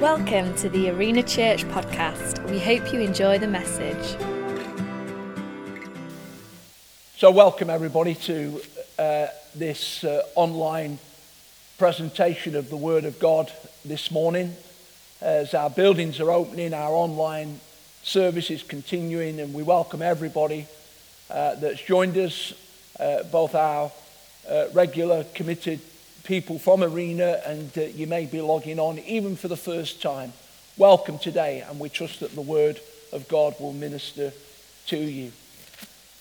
Welcome to the Arena Church podcast. We hope you enjoy the message. So, welcome everybody to uh, this uh, online presentation of the Word of God this morning. As our buildings are opening, our online service is continuing, and we welcome everybody uh, that's joined us, uh, both our uh, regular committed people from Arena, and uh, you may be logging on even for the first time. Welcome today, and we trust that the Word of God will minister to you.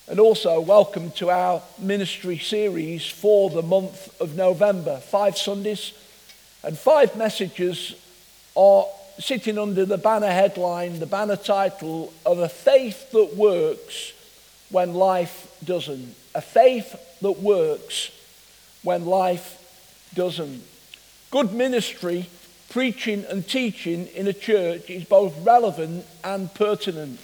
And also, welcome to our ministry series for the month of November. Five Sundays and five messages are sitting under the banner headline, the banner title of A Faith That Works When Life Doesn't. A faith that works when life doesn't. Good ministry, preaching and teaching in a church is both relevant and pertinent.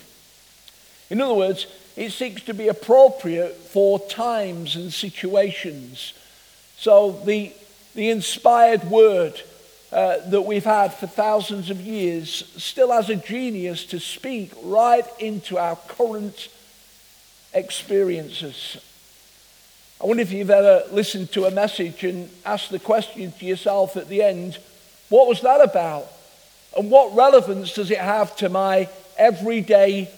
In other words, it seeks to be appropriate for times and situations. So the, the inspired word uh, that we've had for thousands of years still has a genius to speak right into our current experiences. I wonder if you've ever listened to a message and asked the question to yourself at the end, what was that about? And what relevance does it have to my everyday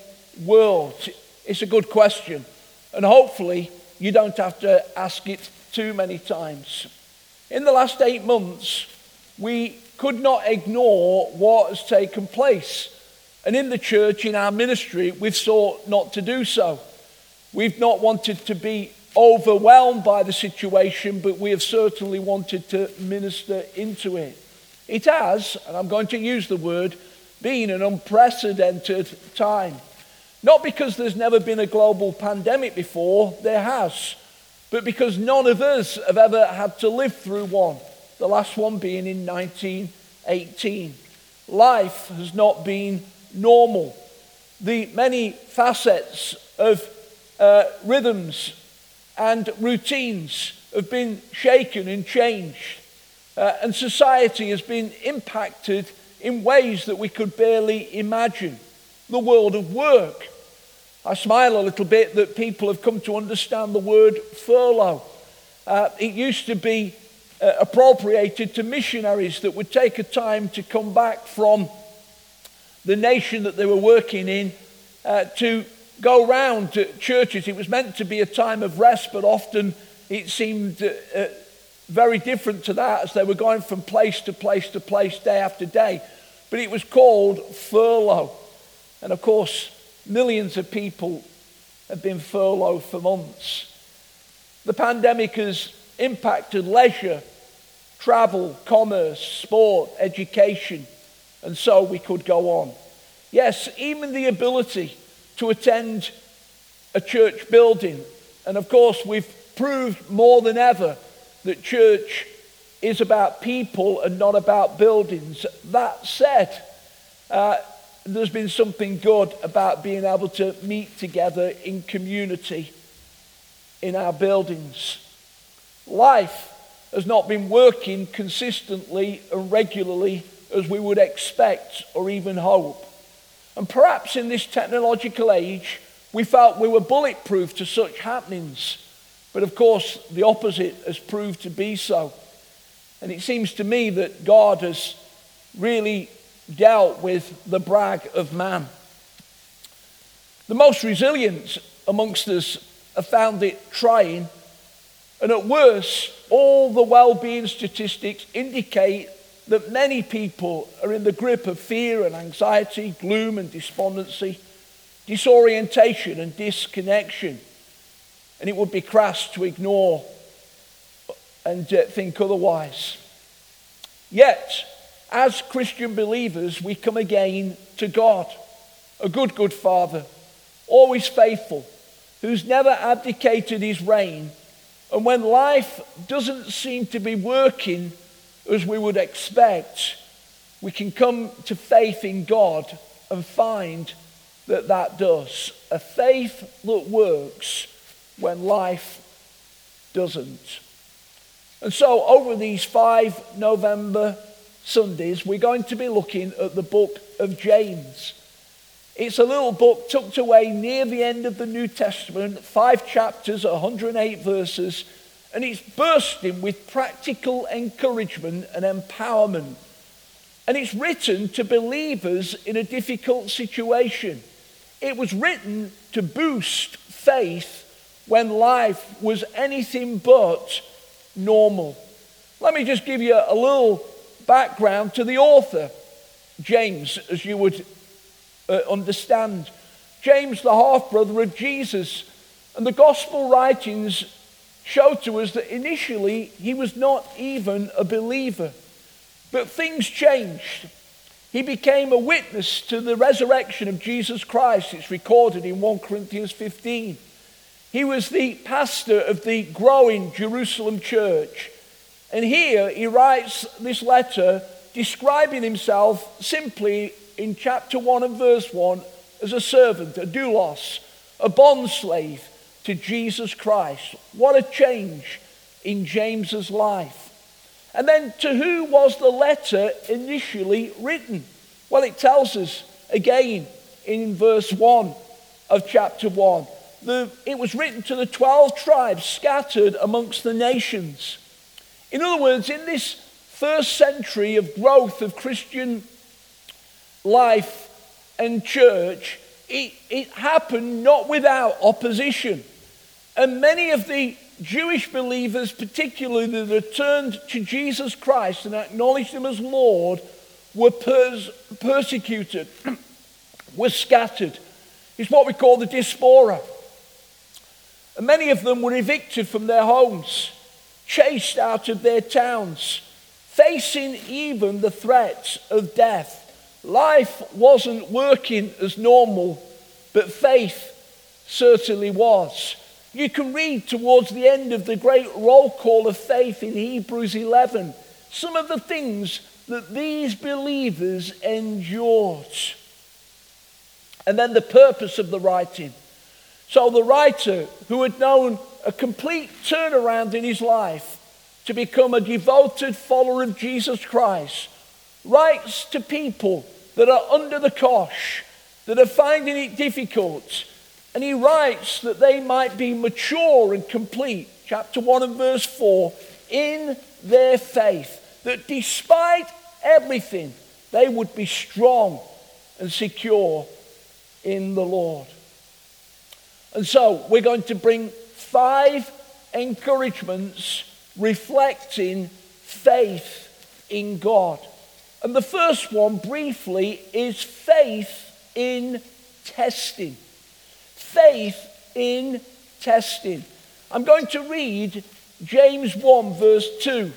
world? It's a good question. And hopefully, you don't have to ask it too many times. In the last eight months, we could not ignore what has taken place. And in the church, in our ministry, we've sought not to do so. We've not wanted to be overwhelmed by the situation, but we have certainly wanted to minister into it. It has, and I'm going to use the word, been an unprecedented time. Not because there's never been a global pandemic before, there has, but because none of us have ever had to live through one, the last one being in 1918. Life has not been normal. The many facets of uh, rhythms and routines have been shaken and changed. Uh, and society has been impacted in ways that we could barely imagine. The world of work. I smile a little bit that people have come to understand the word furlough. Uh, it used to be uh, appropriated to missionaries that would take a time to come back from the nation that they were working in uh, to go round to churches. It was meant to be a time of rest, but often it seemed uh, very different to that as they were going from place to place to place day after day. But it was called furlough. And of course, millions of people have been furloughed for months. The pandemic has impacted leisure, travel, commerce, sport, education, and so we could go on. Yes, even the ability to attend a church building. And of course, we've proved more than ever that church is about people and not about buildings. That said, uh, there's been something good about being able to meet together in community in our buildings. Life has not been working consistently and regularly as we would expect or even hope. And perhaps in this technological age, we felt we were bulletproof to such happenings. But of course, the opposite has proved to be so. And it seems to me that God has really dealt with the brag of man. The most resilient amongst us have found it trying, and at worst, all the well being statistics indicate that many people are in the grip of fear and anxiety, gloom and despondency, disorientation and disconnection. And it would be crass to ignore and uh, think otherwise. Yet, as Christian believers, we come again to God, a good, good Father, always faithful, who's never abdicated his reign. And when life doesn't seem to be working as we would expect, we can come to faith in God and find that that does. A faith that works when life doesn't. And so, over these five November Sundays, we're going to be looking at the book of James. It's a little book tucked away near the end of the New Testament, five chapters, 108 verses, and it's bursting with practical encouragement and empowerment. And it's written to believers in a difficult situation. It was written to boost faith when life was anything but normal. Let me just give you a little background to the author, James, as you would uh, understand. James, the half brother of Jesus. And the gospel writings show to us that initially he was not even a believer. But things changed. He became a witness to the resurrection of Jesus Christ. It's recorded in 1 Corinthians 15. He was the pastor of the growing Jerusalem church. And here he writes this letter describing himself simply in chapter 1 and verse 1 as a servant, a doulos, a bondslave to Jesus Christ. What a change in James's life. And then to who was the letter initially written? Well, it tells us again in verse 1 of chapter 1. The, it was written to the 12 tribes scattered amongst the nations. In other words, in this first century of growth of Christian life and church, it, it happened not without opposition. And many of the Jewish believers, particularly that turned to Jesus Christ and acknowledged him as Lord, were pers- persecuted, were scattered. It's what we call the diaspora. And many of them were evicted from their homes, chased out of their towns, facing even the threats of death. Life wasn't working as normal, but faith certainly was. You can read towards the end of the great roll call of faith in Hebrews 11 some of the things that these believers endured. And then the purpose of the writing. So the writer, who had known a complete turnaround in his life to become a devoted follower of Jesus Christ, writes to people that are under the cosh, that are finding it difficult. And he writes that they might be mature and complete, chapter 1 and verse 4, in their faith that despite everything, they would be strong and secure in the Lord. And so we're going to bring five encouragements reflecting faith in God. And the first one, briefly, is faith in testing. Faith in testing. I'm going to read James 1, verse 2.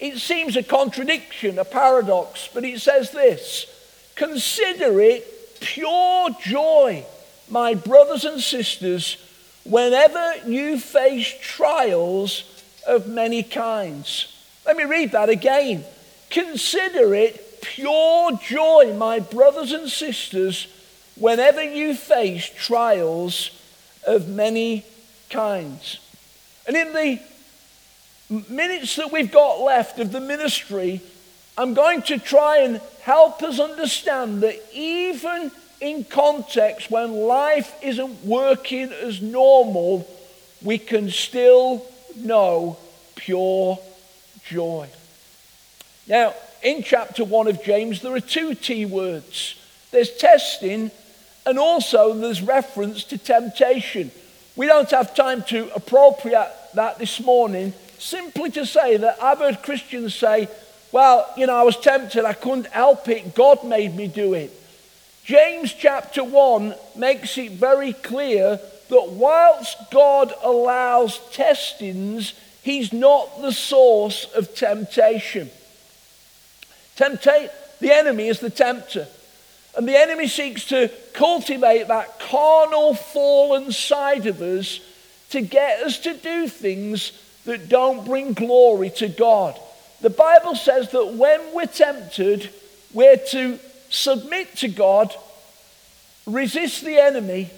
It seems a contradiction, a paradox, but it says this Consider it pure joy, my brothers and sisters, whenever you face trials of many kinds. Let me read that again. Consider it pure joy, my brothers and sisters, whenever you face trials of many kinds. And in the minutes that we've got left of the ministry, I'm going to try and help us understand that even in context when life isn't working as normal, we can still know pure joy. Now, in chapter 1 of James, there are two T words there's testing, and also there's reference to temptation. We don't have time to appropriate that this morning, simply to say that I've heard Christians say, well, you know, I was tempted, I couldn't help it, God made me do it. James chapter 1 makes it very clear that whilst God allows testings, He's not the source of temptation. Tempta- the enemy is the tempter. And the enemy seeks to cultivate that carnal, fallen side of us to get us to do things that don't bring glory to God. The Bible says that when we're tempted, we're to submit to God, resist the enemy,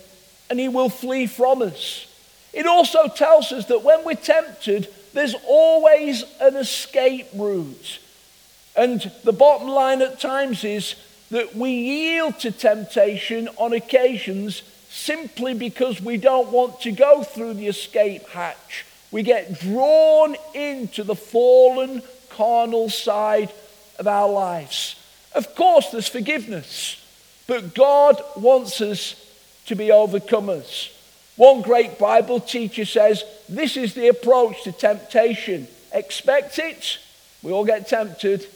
and he will flee from us. It also tells us that when we're tempted, there's always an escape route. And the bottom line at times is that we yield to temptation on occasions simply because we don't want to go through the escape hatch. We get drawn into the fallen carnal side of our lives. Of course, there's forgiveness, but God wants us to be overcomers. One great Bible teacher says this is the approach to temptation expect it, we all get tempted,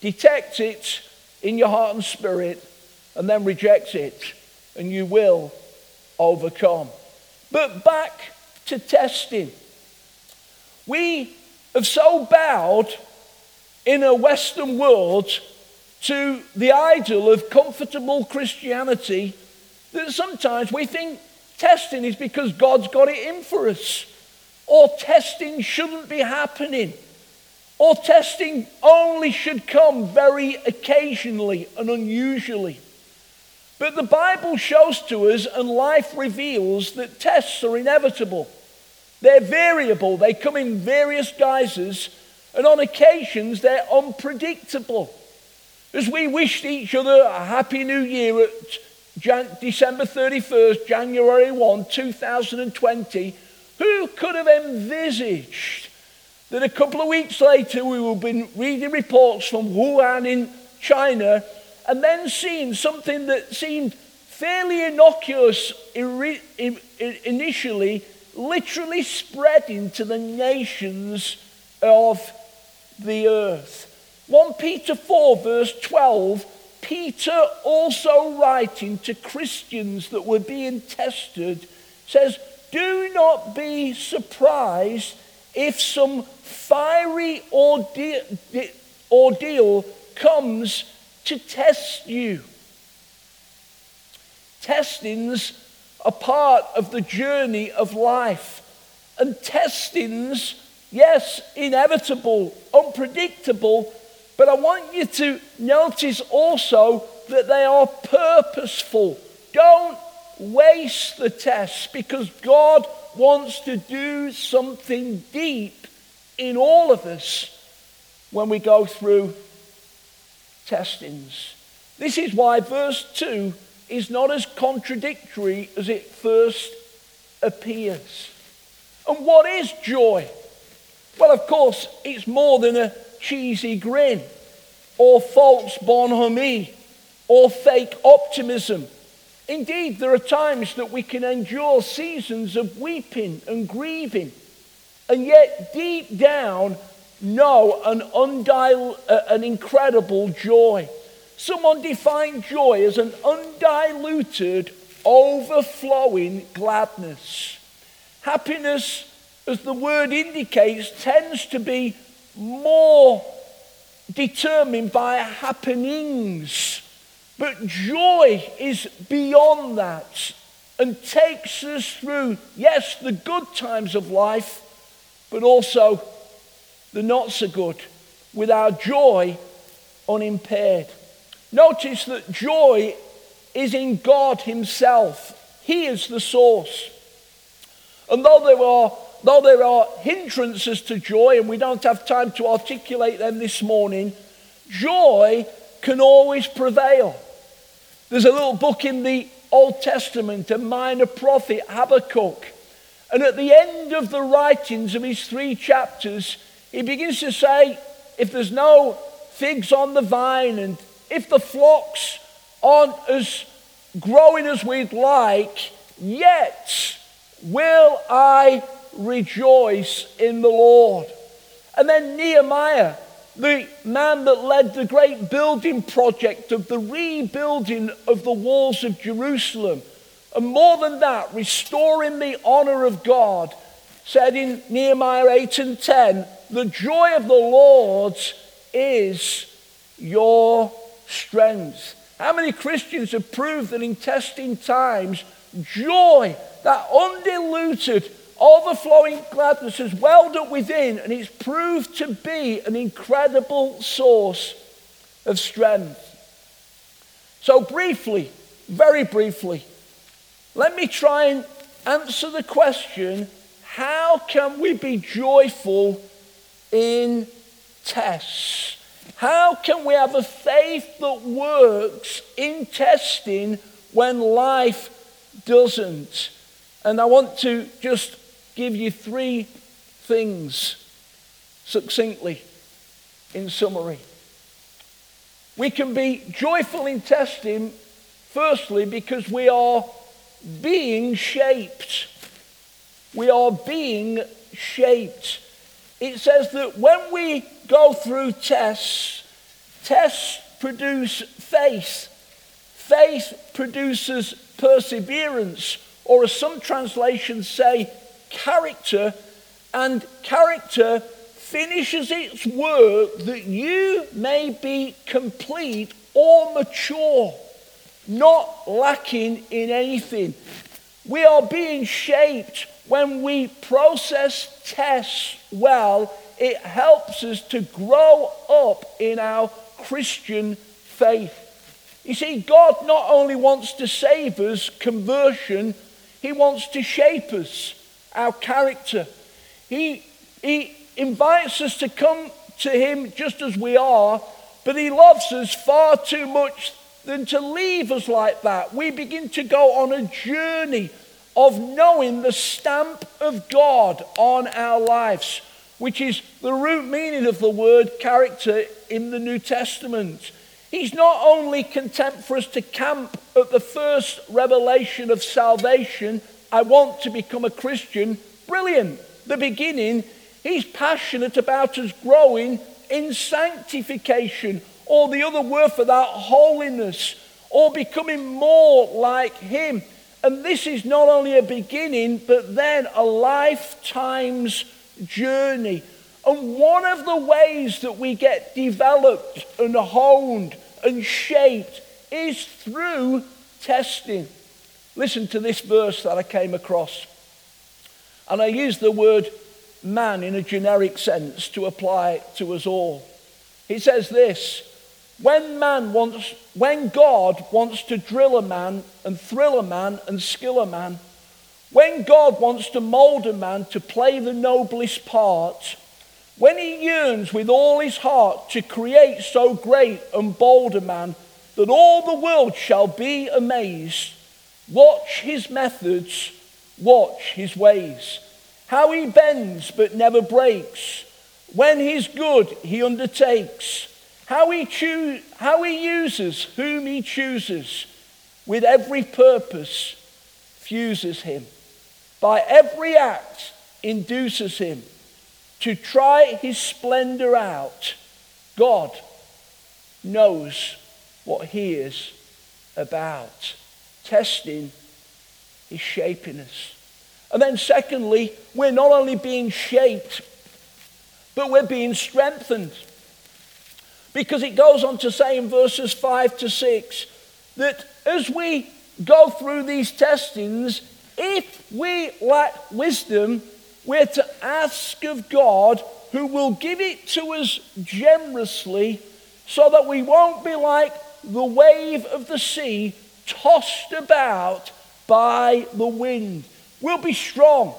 detect it in your heart and spirit, and then reject it, and you will overcome. But back to testing. We have so bowed in a Western world to the idol of comfortable Christianity that sometimes we think testing is because God's got it in for us, or testing shouldn't be happening, or testing only should come very occasionally and unusually. But the Bible shows to us and life reveals that tests are inevitable. They're variable, they come in various guises, and on occasions they're unpredictable. As we wished each other a happy new year at Jan- December 31st, January 1, 2020, who could have envisaged that a couple of weeks later we would be reading reports from Wuhan in China and then seeing something that seemed fairly innocuous initially, literally spreading to the nations of the earth. 1 Peter 4, verse 12, Peter also writing to Christians that were being tested says, Do not be surprised if some fiery ordeal, ordeal comes to test you. Testings are part of the journey of life. And testings, yes, inevitable, unpredictable, but I want you to notice also that they are purposeful. Don't waste the tests because God wants to do something deep in all of us when we go through testings. This is why verse 2 is not as contradictory as it first appears. And what is joy? Well, of course, it's more than a cheesy grin or false bonhomie or fake optimism. Indeed, there are times that we can endure seasons of weeping and grieving, and yet deep down, know an, uh, an incredible joy. Someone defined joy as an undiluted, overflowing gladness. Happiness, as the word indicates, tends to be more determined by happenings. But joy is beyond that and takes us through, yes, the good times of life, but also the not so good, with our joy unimpaired. Notice that joy is in God Himself, He is the source. And though there are though there are hindrances to joy, and we don't have time to articulate them this morning, joy can always prevail. There's a little book in the Old Testament, a minor prophet, Habakkuk. And at the end of the writings of his three chapters, he begins to say, if there's no figs on the vine and if the flocks aren't as growing as we'd like, yet will I rejoice in the Lord. And then Nehemiah, the man that led the great building project of the rebuilding of the walls of Jerusalem, and more than that, restoring the honor of God, said in Nehemiah 8 and 10, the joy of the Lord is your strength. How many Christians have proved that in testing times, joy, that undiluted, overflowing gladness has welled up within, and it's proved to be an incredible source of strength. So, briefly, very briefly, let me try and answer the question how can we be joyful in tests? How can we have a faith that works in testing when life doesn't? And I want to just give you three things succinctly in summary. We can be joyful in testing, firstly, because we are being shaped. We are being shaped. It says that when we go through tests, tests produce faith. Faith produces perseverance, or as some translations say, character. And character finishes its work that you may be complete or mature, not lacking in anything. We are being shaped when we process tests well, it helps us to grow up in our Christian faith. You see, God not only wants to save us, conversion, He wants to shape us, our character. He, he invites us to come to Him just as we are, but He loves us far too much than to leave us like that. We begin to go on a journey of knowing the stamp of God on our lives, which is the root meaning of the word character in the New Testament. He's not only content for us to camp at the first revelation of salvation, I want to become a Christian, brilliant. The beginning, He's passionate about us growing in sanctification, or the other word for that, holiness, or becoming more like Him. And this is not only a beginning, but then a lifetime's journey. And one of the ways that we get developed and honed and shaped is through testing. Listen to this verse that I came across. And I use the word man in a generic sense to apply to us all. He says this when man wants, when God wants to drill a man and thrill a man and skill a man, when God wants to mold a man to play the noblest part, when he yearns with all his heart to create so great and bold a man that all the world shall be amazed, watch his methods, watch his ways, how he bends but never breaks. When he's good, he undertakes how he, choose, how he uses whom he chooses with every purpose fuses him. By every act induces him to try his splendor out. God knows what he is about. Testing is shaping us. And then, secondly, we're not only being shaped, but we're being strengthened. Because it goes on to say in verses 5 to 6 that as we go through these testings, if we lack wisdom, we're to ask of God, who will give it to us generously, so that we won't be like the wave of the sea tossed about by the wind. We'll be strong,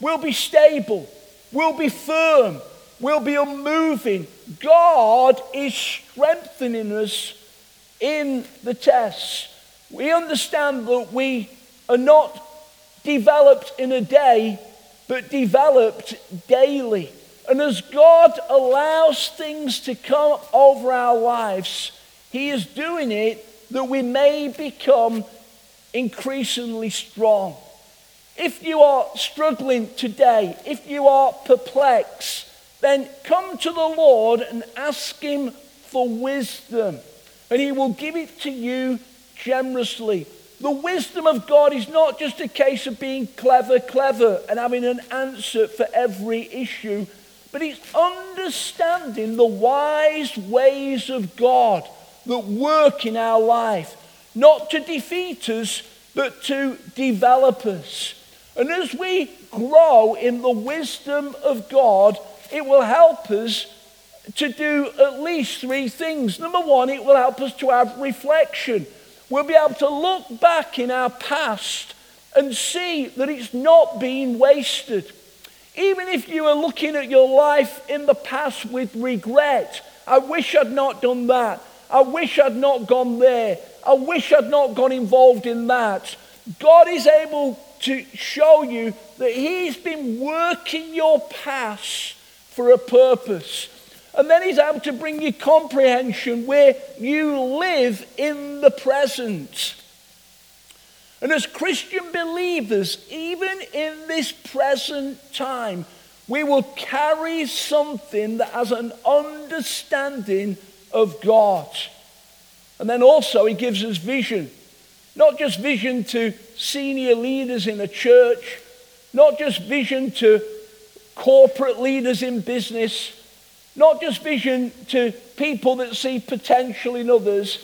we'll be stable, we'll be firm, we'll be unmoving. God is strengthening us in the tests. We understand that we are not developed in a day, but developed daily. And as God allows things to come over our lives, He is doing it that we may become increasingly strong. If you are struggling today, if you are perplexed, then come to the Lord and ask Him for wisdom, and He will give it to you generously. The wisdom of God is not just a case of being clever, clever, and having an answer for every issue, but it's understanding the wise ways of God that work in our life, not to defeat us, but to develop us. And as we grow in the wisdom of God, it will help us to do at least three things. Number one, it will help us to have reflection. We'll be able to look back in our past and see that it's not being wasted. Even if you are looking at your life in the past with regret, I wish I'd not done that. I wish I'd not gone there. I wish I'd not gone involved in that. God is able to show you that He's been working your past for a purpose. And then He's able to bring you comprehension where you live in the present. And as Christian believers, even in this present time, we will carry something that has an understanding of God. And then also, He gives us vision. Not just vision to senior leaders in a church, not just vision to corporate leaders in business, not just vision to people that see potential in others,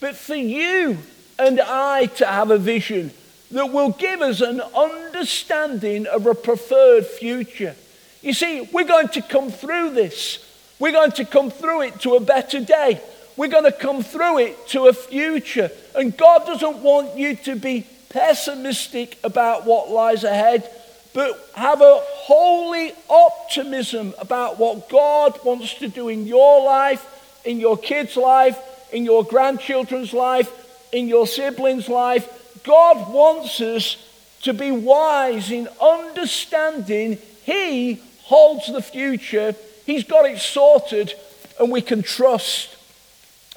but for you and I to have a vision that will give us an understanding of a preferred future. You see, we're going to come through this. We're going to come through it to a better day. We're going to come through it to a future. And God doesn't want you to be pessimistic about what lies ahead, but have a holy optimism about what God wants to do in your life, in your kids' life, in your grandchildren's life, in your siblings' life. God wants us to be wise in understanding He holds the future, He's got it sorted, and we can trust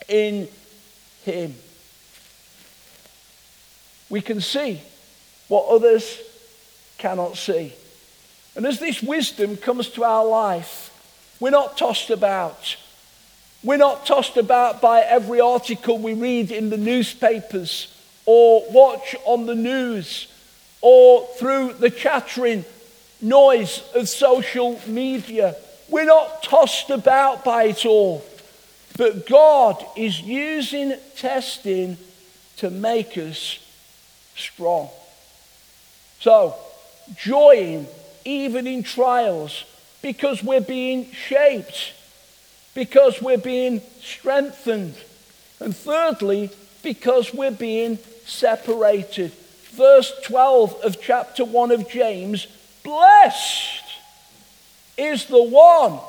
in Him. We can see what others cannot see. And as this wisdom comes to our life, we're not tossed about. We're not tossed about by every article we read in the newspapers or watch on the news or through the chattering noise of social media. We're not tossed about by it all. But God is using testing to make us strong. So, joying even in trials because we're being shaped, because we're being strengthened. And thirdly, because we're being separated. Verse 12 of chapter 1 of James Blessed is the one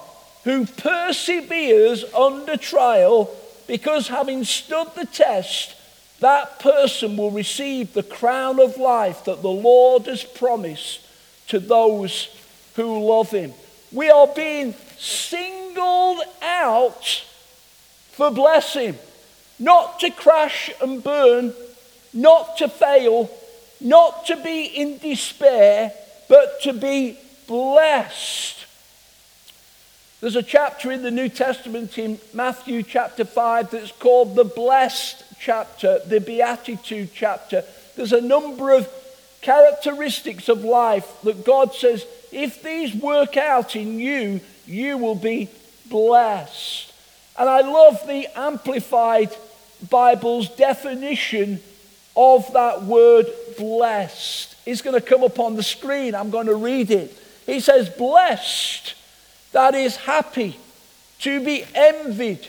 who perseveres under trial, because having stood the test, that person will receive the crown of life that the Lord has promised to those who love him. We are being singled out for blessing, not to crash and burn, not to fail, not to be in despair, but to be blessed there's a chapter in the New Testament in Matthew chapter 5 that's called the blessed chapter, the beatitude chapter. There's a number of characteristics of life that God says, if these work out in you, you will be blessed. And I love the Amplified Bible's definition of that word blessed. It's going to come up on the screen. I'm going to read it. He says, Blessed that is happy, to be envied,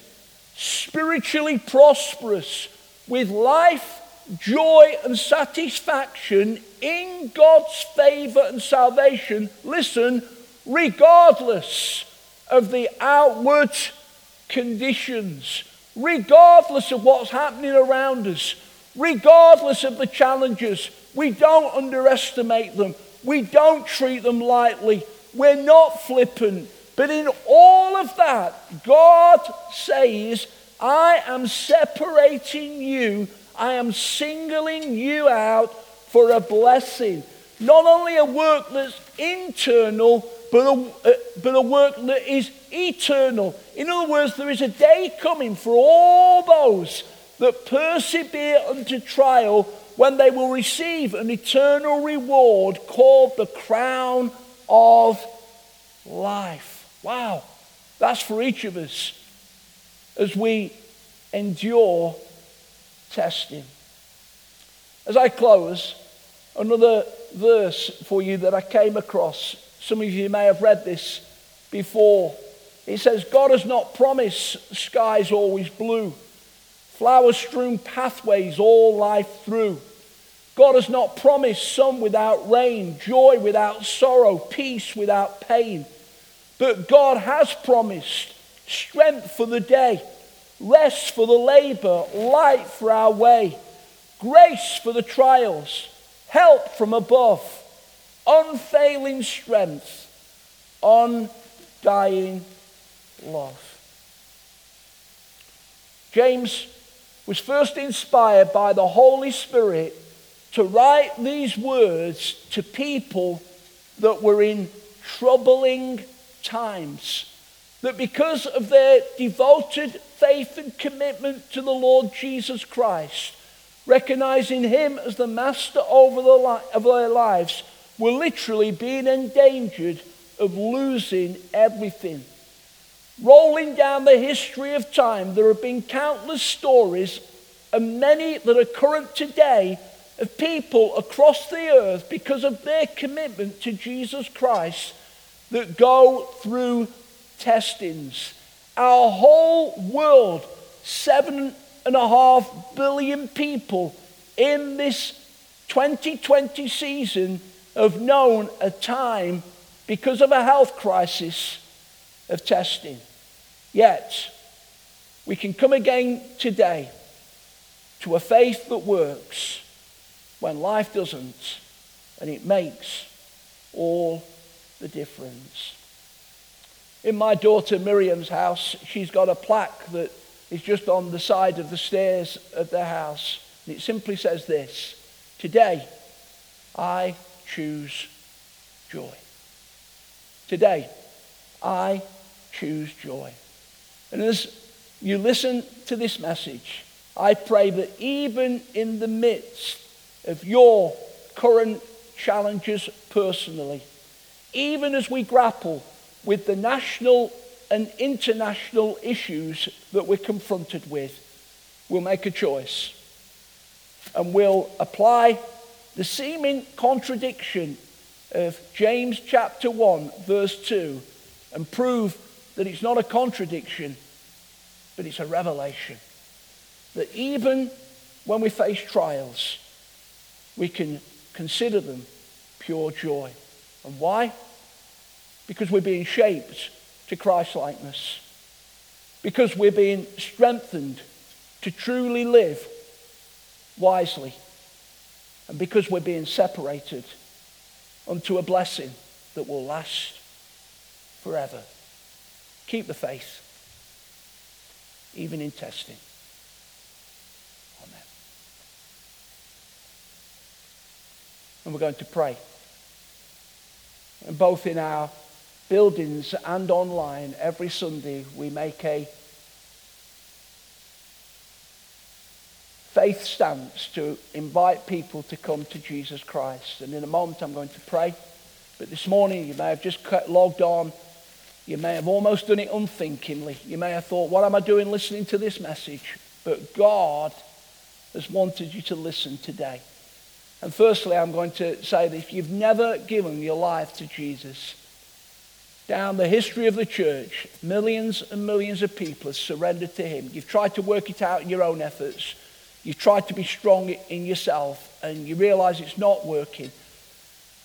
spiritually prosperous, with life, joy, and satisfaction in God's favor and salvation. Listen, regardless of the outward conditions, regardless of what's happening around us, regardless of the challenges, we don't underestimate them. We don't treat them lightly. We're not flippant. But in all of that, God says, I am separating you, I am singling you out for a blessing. Not only a work that's internal, but a, uh, but a work that is eternal. In other words, there is a day coming for all those that persevere unto trial when they will receive an eternal reward called the crown of life. Wow, that's for each of us as we endure testing. As I close, another verse for you that I came across. Some of you may have read this before. It says, God has not promised skies always blue, flower strewn pathways all life through. God has not promised sun without rain, joy without sorrow, peace without pain. But God has promised strength for the day, rest for the labor, light for our way, grace for the trials, help from above, unfailing strength, undying love. James was first inspired by the Holy Spirit to write these words to people that were in troubling times. That because of their devoted faith and commitment to the Lord Jesus Christ, recognizing Him as the master over the li- of their lives, were literally being endangered of losing everything. Rolling down the history of time, there have been countless stories, and many that are current today, of people across the earth, because of their commitment to Jesus Christ, that go through testings. Our whole world, seven and a half billion people in this 2020 season, have known a time because of a health crisis of testing. Yet, we can come again today to a faith that works when life doesn't, and it makes all the difference. In my daughter Miriam's house, she's got a plaque that is just on the side of the stairs of their house. And it simply says this Today, I choose joy. Today, I choose joy. And as you listen to this message, I pray that even in the midst of your current challenges personally, even as we grapple with the national and international issues that we're confronted with, we'll make a choice and we'll apply the seeming contradiction of James chapter 1, verse 2, and prove that it's not a contradiction, but it's a revelation. That even when we face trials, we can consider them pure joy. And why? Because we're being shaped to Christ likeness. Because we're being strengthened to truly live wisely. And because we're being separated unto a blessing that will last forever. Keep the faith, even in testing. Amen. And we're going to pray. Both in our buildings and online, every Sunday, we make a faith stance to invite people to come to Jesus Christ. And in a moment, I'm going to pray. But this morning, you may have just logged on you may have almost done it unthinkingly. You may have thought, what am I doing listening to this message? But God has wanted you to listen today. And firstly, I'm going to say that if you've never given your life to Jesus, down the history of the church, millions and millions of people have surrendered to him. You've tried to work it out in your own efforts. You've tried to be strong in yourself, and you realize it's not working.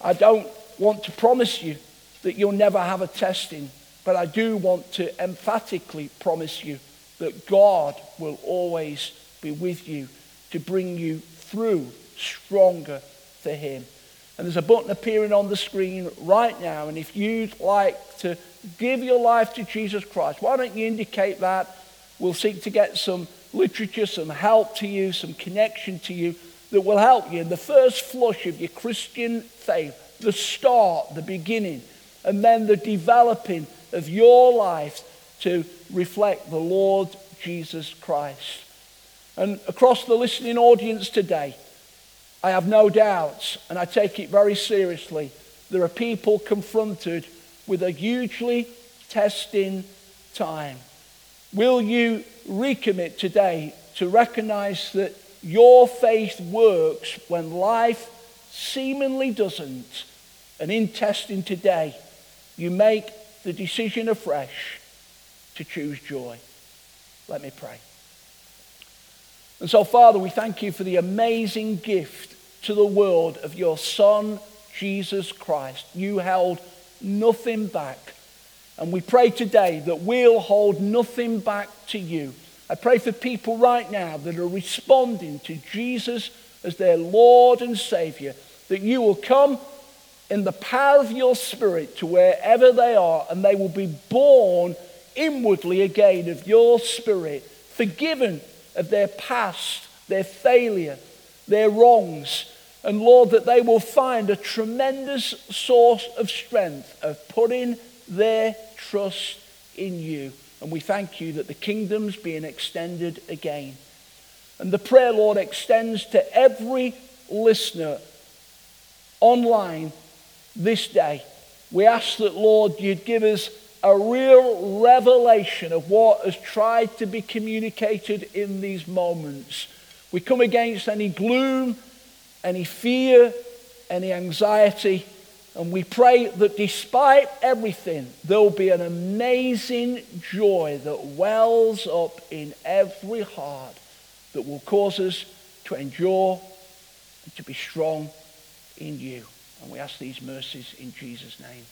I don't want to promise you that you'll never have a testing but I do want to emphatically promise you that God will always be with you to bring you through stronger for Him. And there's a button appearing on the screen right now. And if you'd like to give your life to Jesus Christ, why don't you indicate that? We'll seek to get some literature, some help to you, some connection to you that will help you in the first flush of your Christian faith, the start, the beginning, and then the developing of your life to reflect the Lord Jesus Christ. And across the listening audience today, I have no doubts, and I take it very seriously, there are people confronted with a hugely testing time. Will you recommit today to recognize that your faith works when life seemingly doesn't? And in testing today, you make the decision afresh to choose joy. Let me pray. And so, Father, we thank you for the amazing gift to the world of your Son, Jesus Christ. You held nothing back. And we pray today that we'll hold nothing back to you. I pray for people right now that are responding to Jesus as their Lord and Savior, that you will come in the power of your Spirit to wherever they are and they will be born inwardly again of your Spirit, forgiven of their past, their failure, their wrongs. And Lord, that they will find a tremendous source of strength of putting their trust in you. And we thank you that the kingdom's being extended again. And the prayer, Lord, extends to every listener online this day. We ask that, Lord, you'd give us a real revelation of what has tried to be communicated in these moments. We come against any gloom, any fear, any anxiety, and we pray that despite everything, there'll be an amazing joy that wells up in every heart that will cause us to endure and to be strong in you. And we ask these mercies in Jesus' name.